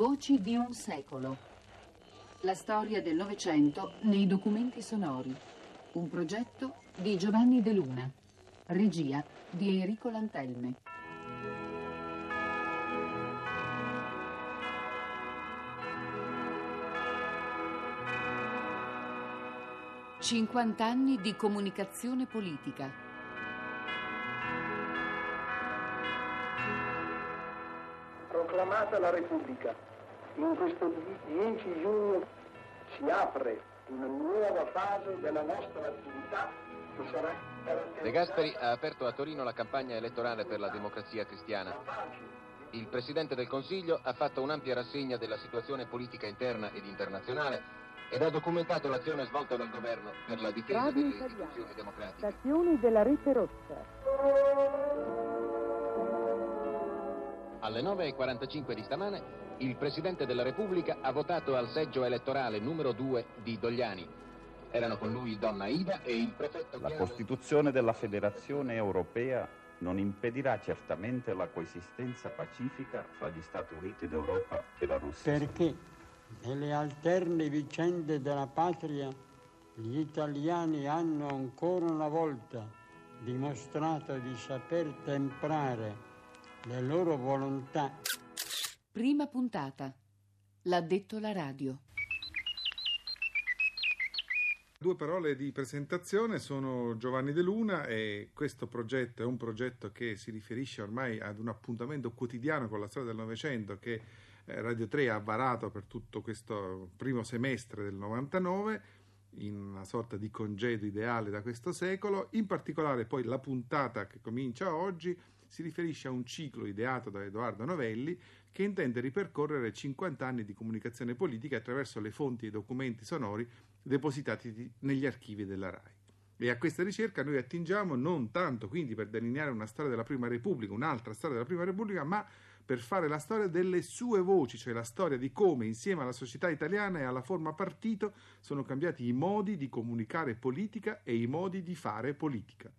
Voci di un secolo. La storia del Novecento nei documenti sonori. Un progetto di Giovanni De Luna. Regia di Enrico Lantelme. Cinquant'anni di comunicazione politica. proclamata la Repubblica, in questo 10 giugno si apre una nuova fase della nostra attività che sarà De Gasperi ha aperto a Torino la campagna elettorale per la democrazia cristiana. Il Presidente del Consiglio ha fatto un'ampia rassegna della situazione politica interna ed internazionale ed ha documentato l'azione svolta dal governo per la difesa Radio delle Italiana, istituzioni democratiche. stazioni della rete rossa. Alle 9.45 di stamane il Presidente della Repubblica ha votato al seggio elettorale numero 2 di Dogliani. Erano con lui Donna Ida e il prefetto La Costituzione della Federazione Europea non impedirà certamente la coesistenza pacifica fra gli Stati Uniti d'Europa e la Russia. perché nelle alterne vicende della patria gli italiani hanno ancora una volta dimostrato di saper temprare le loro volontà Prima puntata. L'ha detto la radio. Due parole di presentazione, sono Giovanni De Luna e questo progetto è un progetto che si riferisce ormai ad un appuntamento quotidiano con la storia del Novecento che eh, Radio 3 ha varato per tutto questo primo semestre del 99 in una sorta di congedo ideale da questo secolo, in particolare poi la puntata che comincia oggi si riferisce a un ciclo ideato da Edoardo Novelli che intende ripercorrere 50 anni di comunicazione politica attraverso le fonti e i documenti sonori depositati negli archivi della RAI. E a questa ricerca noi attingiamo non tanto quindi per delineare una storia della Prima Repubblica, un'altra storia della Prima Repubblica, ma per fare la storia delle sue voci, cioè la storia di come insieme alla società italiana e alla forma partito sono cambiati i modi di comunicare politica e i modi di fare politica.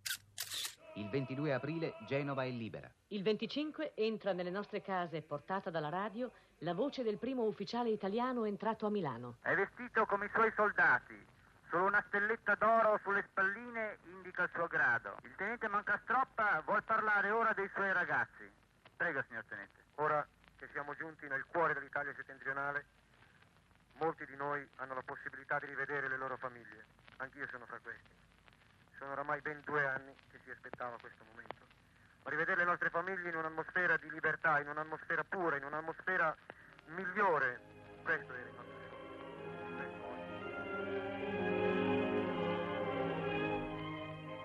Il 22 aprile Genova è libera. Il 25 entra nelle nostre case, portata dalla radio, la voce del primo ufficiale italiano entrato a Milano. È vestito come i suoi soldati. Solo una stelletta d'oro sulle spalline indica il suo grado. Il tenente Mancastroppa vuol parlare ora dei suoi ragazzi. Prego, signor tenente. Ora che siamo giunti nel cuore dell'Italia settentrionale, molti di noi hanno la possibilità di rivedere le loro famiglie. Anch'io sono fra questi. Sono oramai ben due anni si aspettava questo momento. Ma rivedere le nostre famiglie in un'atmosfera di libertà, in un'atmosfera pura, in un'atmosfera migliore, questo era il nostro.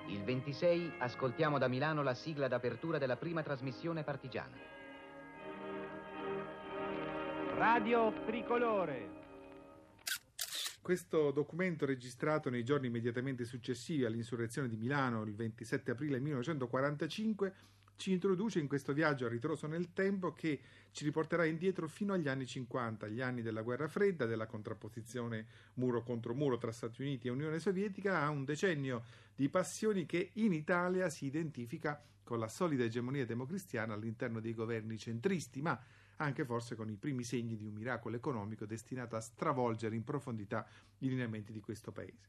Il 26 ascoltiamo da Milano la sigla d'apertura della prima trasmissione partigiana. Radio Tricolore. Questo documento registrato nei giorni immediatamente successivi all'insurrezione di Milano il 27 aprile 1945 ci introduce in questo viaggio a ritroso nel tempo che ci riporterà indietro fino agli anni 50, gli anni della guerra fredda, della contrapposizione muro contro muro tra Stati Uniti e Unione Sovietica, a un decennio di passioni che in Italia si identifica con la solida egemonia democristiana all'interno dei governi centristi, ma anche forse con i primi segni di un miracolo economico destinato a stravolgere in profondità i lineamenti di questo paese.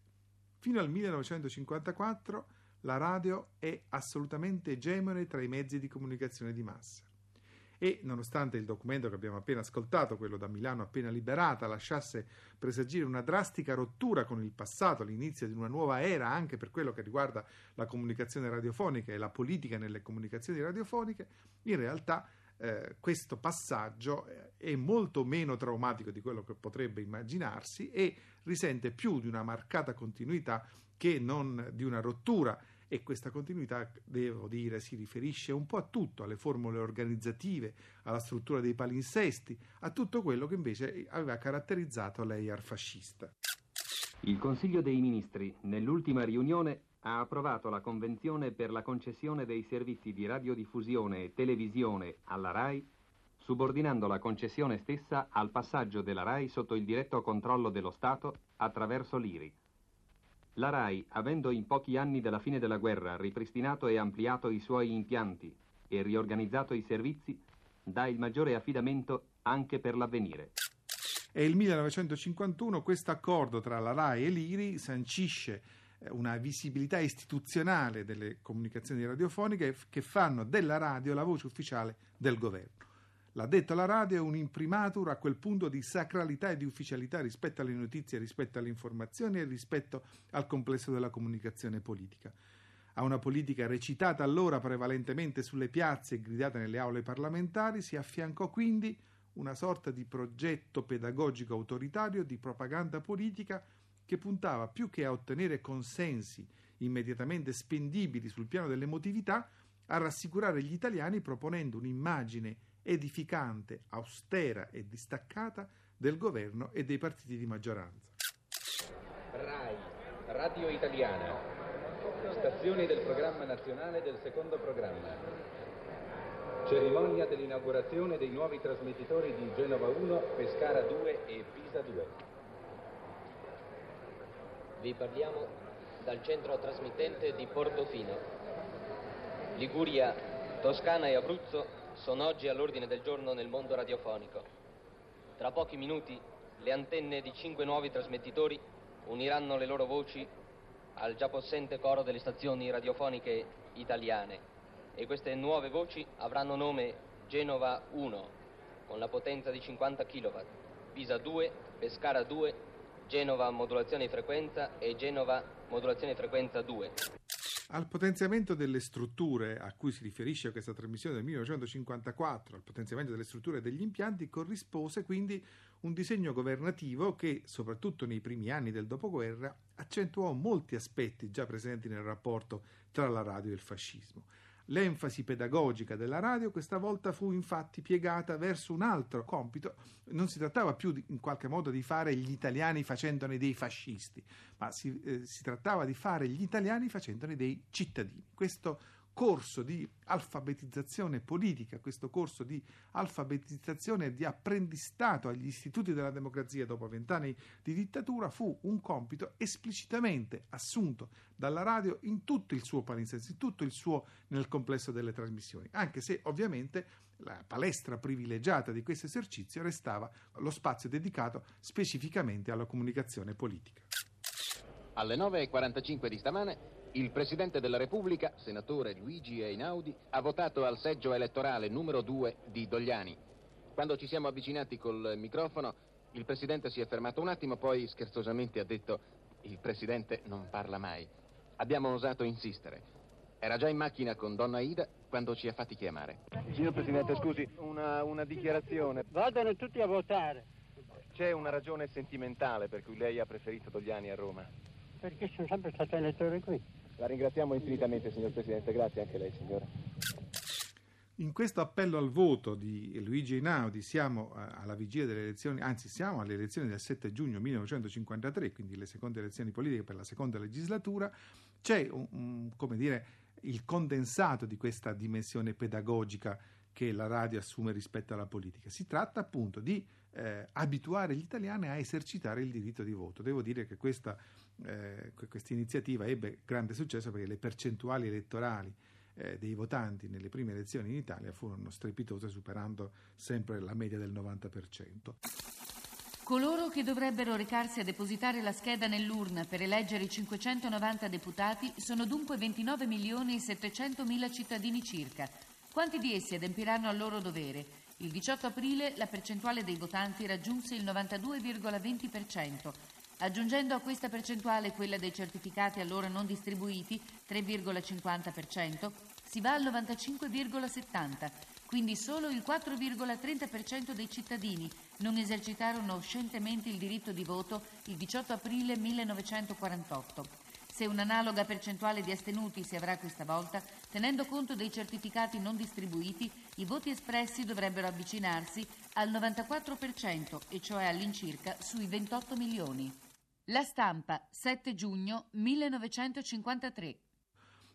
Fino al 1954 la radio è assolutamente egemone tra i mezzi di comunicazione di massa. E nonostante il documento che abbiamo appena ascoltato, quello da Milano appena liberata, lasciasse presagire una drastica rottura con il passato, l'inizio di una nuova era anche per quello che riguarda la comunicazione radiofonica e la politica nelle comunicazioni radiofoniche, in realtà eh, questo passaggio eh, è molto meno traumatico di quello che potrebbe immaginarsi e risente più di una marcata continuità che non di una rottura e questa continuità, devo dire, si riferisce un po' a tutto, alle formule organizzative, alla struttura dei palinsesti, a tutto quello che invece aveva caratterizzato l'EIAR fascista. Il Consiglio dei Ministri, nell'ultima riunione, ha approvato la Convenzione per la concessione dei servizi di radiodiffusione e televisione alla RAI, subordinando la concessione stessa al passaggio della RAI sotto il diretto controllo dello Stato attraverso l'IRI. La RAI, avendo in pochi anni dalla fine della guerra ripristinato e ampliato i suoi impianti e riorganizzato i servizi, dà il maggiore affidamento anche per l'avvenire. È il 1951 questo accordo tra la RAI e l'IRI sancisce una visibilità istituzionale delle comunicazioni radiofoniche che fanno della radio la voce ufficiale del governo. L'ha detto la radio è un imprimatur a quel punto di sacralità e di ufficialità rispetto alle notizie, rispetto alle informazioni e rispetto al complesso della comunicazione politica. A una politica recitata allora prevalentemente sulle piazze e gridata nelle aule parlamentari si affiancò quindi una sorta di progetto pedagogico autoritario di propaganda politica che puntava più che a ottenere consensi immediatamente spendibili sul piano dell'emotività, a rassicurare gli italiani proponendo un'immagine edificante, austera e distaccata del governo e dei partiti di maggioranza. RAI, Radio Italiana, stazioni del programma nazionale del secondo programma. Cerimonia dell'inaugurazione dei nuovi trasmettitori di Genova 1, Pescara 2 e Pisa 2. Vi parliamo dal centro trasmittente di Portofino. Liguria, Toscana e Abruzzo sono oggi all'ordine del giorno nel mondo radiofonico. Tra pochi minuti le antenne di cinque nuovi trasmettitori uniranno le loro voci al già possente coro delle stazioni radiofoniche italiane e queste nuove voci avranno nome Genova 1 con la potenza di 50 kW, Pisa 2, Pescara 2, Genova modulazione di frequenza e Genova modulazione di frequenza 2. Al potenziamento delle strutture a cui si riferisce questa trasmissione del 1954, al potenziamento delle strutture degli impianti, corrispose quindi un disegno governativo che, soprattutto nei primi anni del dopoguerra, accentuò molti aspetti già presenti nel rapporto tra la radio e il fascismo. L'enfasi pedagogica della radio questa volta fu infatti piegata verso un altro compito. Non si trattava più di, in qualche modo di fare gli italiani facendone dei fascisti, ma si, eh, si trattava di fare gli italiani facendone dei cittadini. Questo corso di alfabetizzazione politica, questo corso di alfabetizzazione e di apprendistato agli istituti della democrazia dopo vent'anni di dittatura fu un compito esplicitamente assunto dalla radio in tutto il suo palinsesto, in tutto il suo nel complesso delle trasmissioni, anche se ovviamente la palestra privilegiata di questo esercizio restava lo spazio dedicato specificamente alla comunicazione politica. Alle 9.45 di stamane il Presidente della Repubblica, senatore Luigi Einaudi, ha votato al seggio elettorale numero 2 di Dogliani. Quando ci siamo avvicinati col microfono, il Presidente si è fermato un attimo, poi scherzosamente ha detto il Presidente non parla mai. Abbiamo osato insistere. Era già in macchina con donna Ida quando ci ha fatti chiamare. Signor Presidente, scusi, una, una dichiarazione. Vadano tutti a votare. C'è una ragione sentimentale per cui lei ha preferito Dogliani a Roma? Perché sono sempre stato elettore qui. La ringraziamo infinitamente, signor Presidente. Grazie anche lei, signore. In questo appello al voto di Luigi Einaudi siamo alla vigilia delle elezioni, anzi siamo alle elezioni del 7 giugno 1953, quindi le seconde elezioni politiche per la seconda legislatura, c'è un, un, come dire, il condensato di questa dimensione pedagogica che la radio assume rispetto alla politica. Si tratta appunto di eh, abituare gli italiani a esercitare il diritto di voto. Devo dire che questa, eh, questa iniziativa ebbe grande successo perché le percentuali elettorali eh, dei votanti nelle prime elezioni in Italia furono strepitose, superando sempre la media del 90%. Coloro che dovrebbero recarsi a depositare la scheda nell'urna per eleggere i 590 deputati sono dunque 29 milioni e 700 mila cittadini circa. Quanti di essi adempiranno al loro dovere? Il 18 aprile la percentuale dei votanti raggiunse il 92,20%. Aggiungendo a questa percentuale quella dei certificati allora non distribuiti, 3,50%, si va al 95,70%, quindi solo il 4,30% dei cittadini non esercitarono scientemente il diritto di voto il 18 aprile 1948. Se un'analoga percentuale di astenuti si avrà questa volta, tenendo conto dei certificati non distribuiti, i voti espressi dovrebbero avvicinarsi al 94%, e cioè all'incirca sui 28 milioni. La stampa, 7 giugno 1953.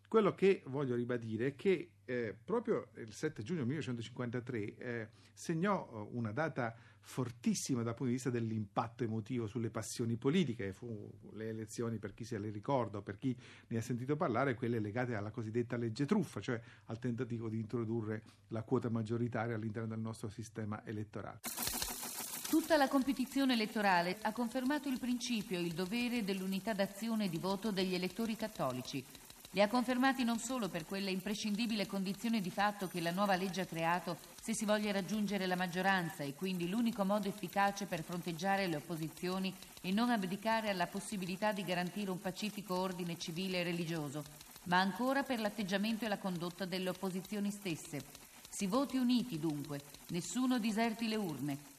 Quello che voglio ribadire è che eh, proprio il 7 giugno 1953 eh, segnò eh, una data fortissima dal punto di vista dell'impatto emotivo sulle passioni politiche. Fu le elezioni, per chi se le ricorda, per chi ne ha sentito parlare, quelle legate alla cosiddetta legge truffa, cioè al tentativo di introdurre la quota maggioritaria all'interno del nostro sistema elettorale. Tutta la competizione elettorale ha confermato il principio e il dovere dell'unità d'azione e di voto degli elettori cattolici. Li ha confermati non solo per quella imprescindibile condizione di fatto che la nuova legge ha creato se si voglia raggiungere la maggioranza e quindi l'unico modo efficace per fronteggiare le opposizioni e non abdicare alla possibilità di garantire un pacifico ordine civile e religioso, ma ancora per l'atteggiamento e la condotta delle opposizioni stesse. Si voti uniti dunque, nessuno diserti le urne,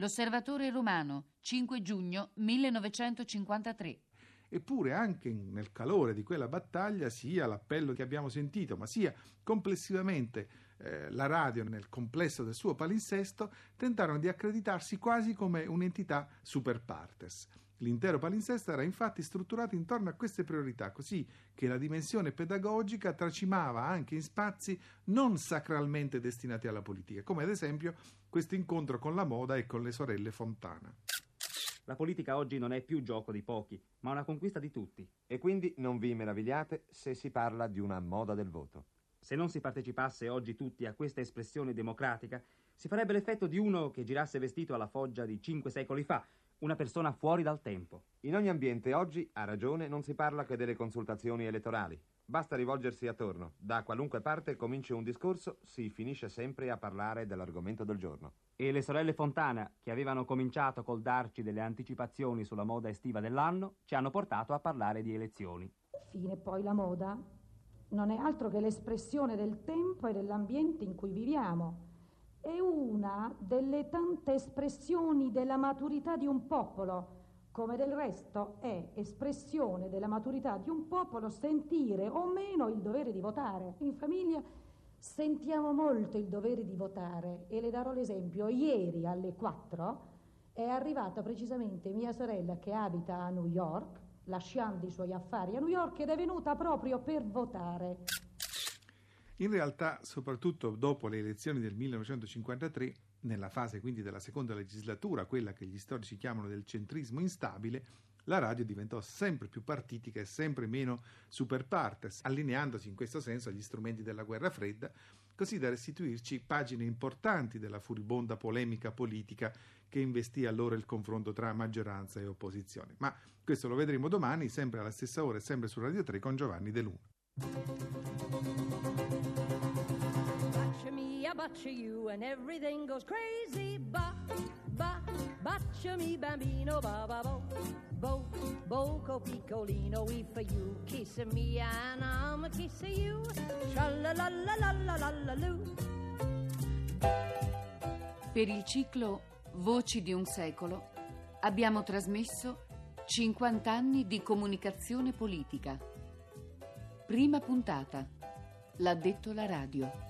L'Osservatore Romano, 5 giugno 1953. Eppure anche nel calore di quella battaglia, sia l'appello che abbiamo sentito, ma sia complessivamente eh, la radio nel complesso del suo palinsesto, tentarono di accreditarsi quasi come un'entità super partes. L'intero palinsesto era infatti strutturato intorno a queste priorità, così che la dimensione pedagogica tracimava anche in spazi non sacralmente destinati alla politica, come ad esempio questo incontro con la moda e con le sorelle Fontana. La politica oggi non è più gioco di pochi, ma una conquista di tutti. E quindi non vi meravigliate se si parla di una moda del voto. Se non si partecipasse oggi tutti a questa espressione democratica, si farebbe l'effetto di uno che girasse vestito alla foggia di cinque secoli fa, una persona fuori dal tempo. In ogni ambiente oggi, a ragione, non si parla che delle consultazioni elettorali. Basta rivolgersi attorno. Da qualunque parte comincia un discorso, si finisce sempre a parlare dell'argomento del giorno. E le sorelle Fontana, che avevano cominciato col darci delle anticipazioni sulla moda estiva dell'anno, ci hanno portato a parlare di elezioni. Fine poi la moda non è altro che l'espressione del tempo e dell'ambiente in cui viviamo è una delle tante espressioni della maturità di un popolo, come del resto è espressione della maturità di un popolo sentire o meno il dovere di votare. In famiglia sentiamo molto il dovere di votare e le darò l'esempio. Ieri alle 4 è arrivata precisamente mia sorella che abita a New York, lasciando i suoi affari a New York ed è venuta proprio per votare. In realtà, soprattutto dopo le elezioni del 1953, nella fase quindi della seconda legislatura, quella che gli storici chiamano del centrismo instabile, la radio diventò sempre più partitica e sempre meno super partes, allineandosi in questo senso agli strumenti della guerra fredda, così da restituirci pagine importanti della furibonda polemica politica che investì allora il confronto tra maggioranza e opposizione. Ma questo lo vedremo domani, sempre alla stessa ora e sempre su Radio 3 con Giovanni De Luna. Butcher you and everything goes crazy. Ba, ba, butcher me bambino, ba, ba, bo, bo, boco piccolino, for you, kiss me and I'm a kiss you. Sha la la la la la la la lu. Per il ciclo Voci di un secolo abbiamo trasmesso 50 anni di comunicazione politica. Prima puntata. L'ha detto la radio.